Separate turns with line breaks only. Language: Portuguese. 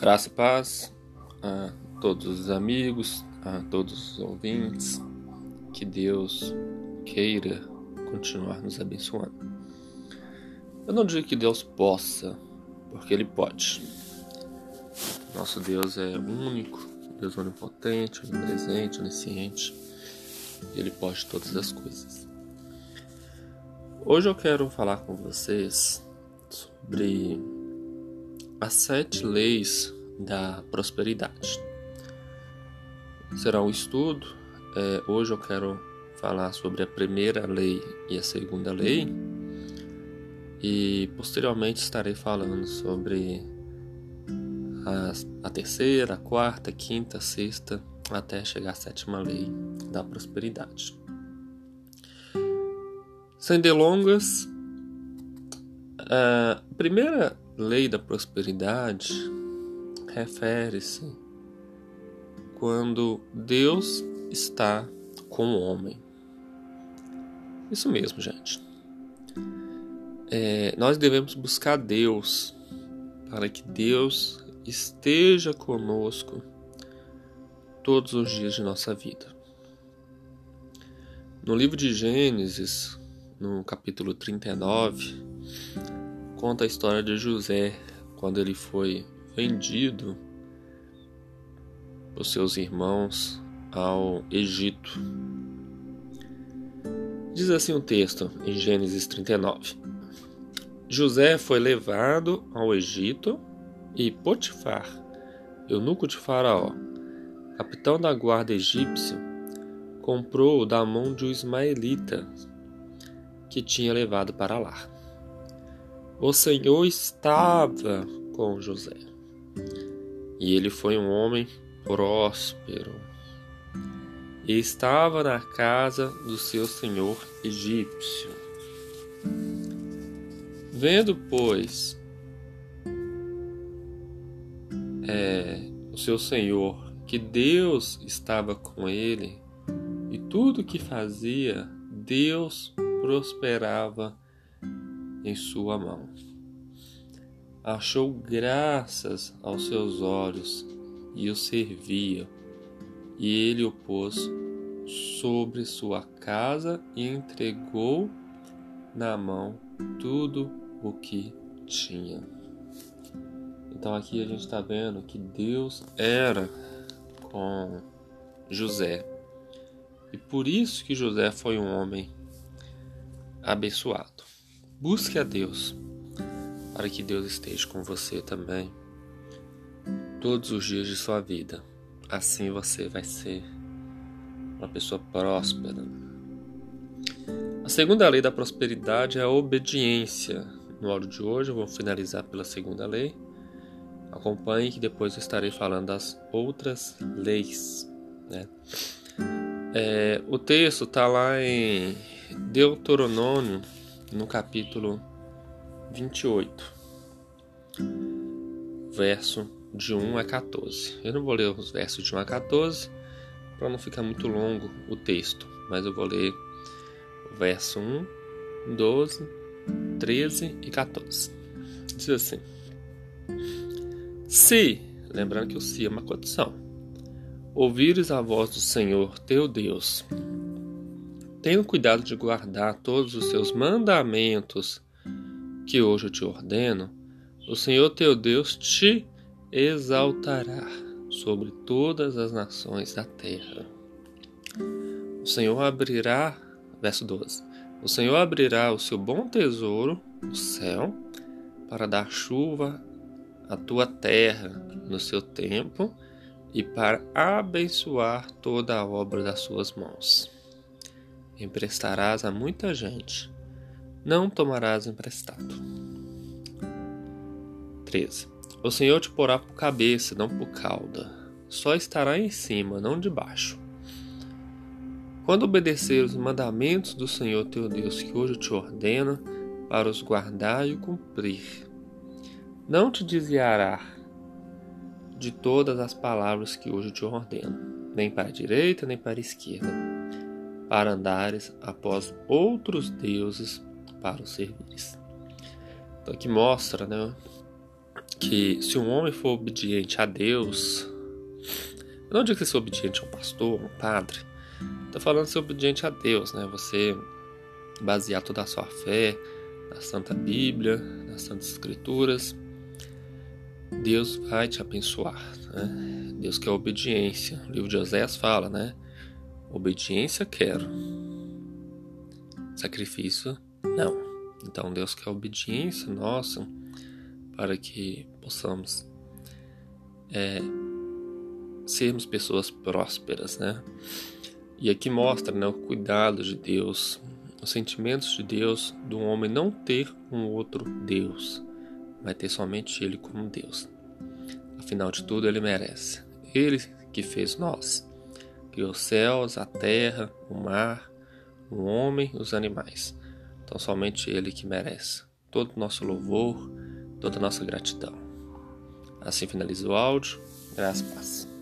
Graça e paz a todos os amigos, a todos os ouvintes. Que Deus queira continuar nos abençoando. Eu não digo que Deus possa, porque Ele pode. Nosso Deus é único, Deus onipotente, onipresente, onisciente. Ele pode todas as coisas. Hoje eu quero falar com vocês sobre as sete leis da prosperidade. Será um estudo. É, hoje eu quero falar sobre a primeira lei e a segunda lei, e posteriormente estarei falando sobre a, a terceira, a quarta, a quinta, a sexta, até chegar à sétima lei da prosperidade. Sem delongas, a primeira lei da prosperidade refere-se quando Deus está com o homem. Isso mesmo, gente. É, nós devemos buscar Deus para que Deus esteja conosco todos os dias de nossa vida. No livro de Gênesis, no capítulo 39, conta a história de José quando ele foi vendido por seus irmãos ao Egito. Diz assim o texto em Gênesis 39. José foi levado ao Egito e Potifar, eunuco de Faraó, capitão da guarda egípcio, comprou-o da mão de um ismaelita que tinha levado para lá. O Senhor estava com José. E ele foi um homem próspero. E estava na casa do seu senhor egípcio. Vendo, pois, é, o seu senhor que Deus estava com ele e tudo que fazia, Deus prosperava em sua mão. Achou graças aos seus olhos e o servia, e ele o pôs sobre sua casa e entregou na mão tudo o que tinha. Então aqui a gente está vendo que Deus era com José. E por isso que José foi um homem abençoado. Busque a Deus, para que Deus esteja com você também todos os dias de sua vida. Assim você vai ser uma pessoa próspera. A segunda lei da prosperidade é a obediência. No áudio de hoje eu vou finalizar pela segunda lei. Acompanhe que depois eu estarei falando das outras leis. Né? É, o texto está lá em Deuteronômio no capítulo 28, verso de 1 a 14. Eu não vou ler os versos de 1 a 14 para não ficar muito longo o texto, mas eu vou ler o verso 1, 12, 13 e 14. Diz assim: Se, lembrando que o se é uma condição, ouvires a voz do Senhor teu Deus, Tenha cuidado de guardar todos os seus mandamentos que hoje eu te ordeno. O Senhor teu Deus te exaltará sobre todas as nações da terra. O Senhor abrirá, verso 12: O Senhor abrirá o seu bom tesouro, o céu, para dar chuva à tua terra no seu tempo e para abençoar toda a obra das suas mãos emprestarás a muita gente, não tomarás emprestado. 13. O Senhor te porá por cabeça, não por cauda. Só estará em cima, não debaixo. Quando obedecer os mandamentos do Senhor teu Deus, que hoje te ordena, para os guardar e cumprir, não te desviará de todas as palavras que hoje te ordeno, nem para a direita, nem para a esquerda para andares após outros deuses para os servires. Então aqui mostra, né, que se um homem for obediente a Deus, eu não digo que ser obediente a um pastor, um padre, estou falando ser obediente a Deus, né? Você basear toda a sua fé na Santa Bíblia, nas Santas Escrituras, Deus vai te abençoar, né? Deus quer obediência. O livro de Oséias fala, né? Obediência quero, sacrifício não. Então Deus quer obediência nossa para que possamos é, sermos pessoas prósperas, né? E aqui mostra né, o cuidado de Deus, os sentimentos de Deus do homem não ter um outro Deus, mas ter somente Ele como Deus. Afinal de tudo, Ele merece. Ele que fez nós, criou os céus, a terra, o mar, o homem, os animais. Então somente Ele que merece todo o nosso louvor, toda a nossa gratidão. Assim finaliza o áudio. Graças paz.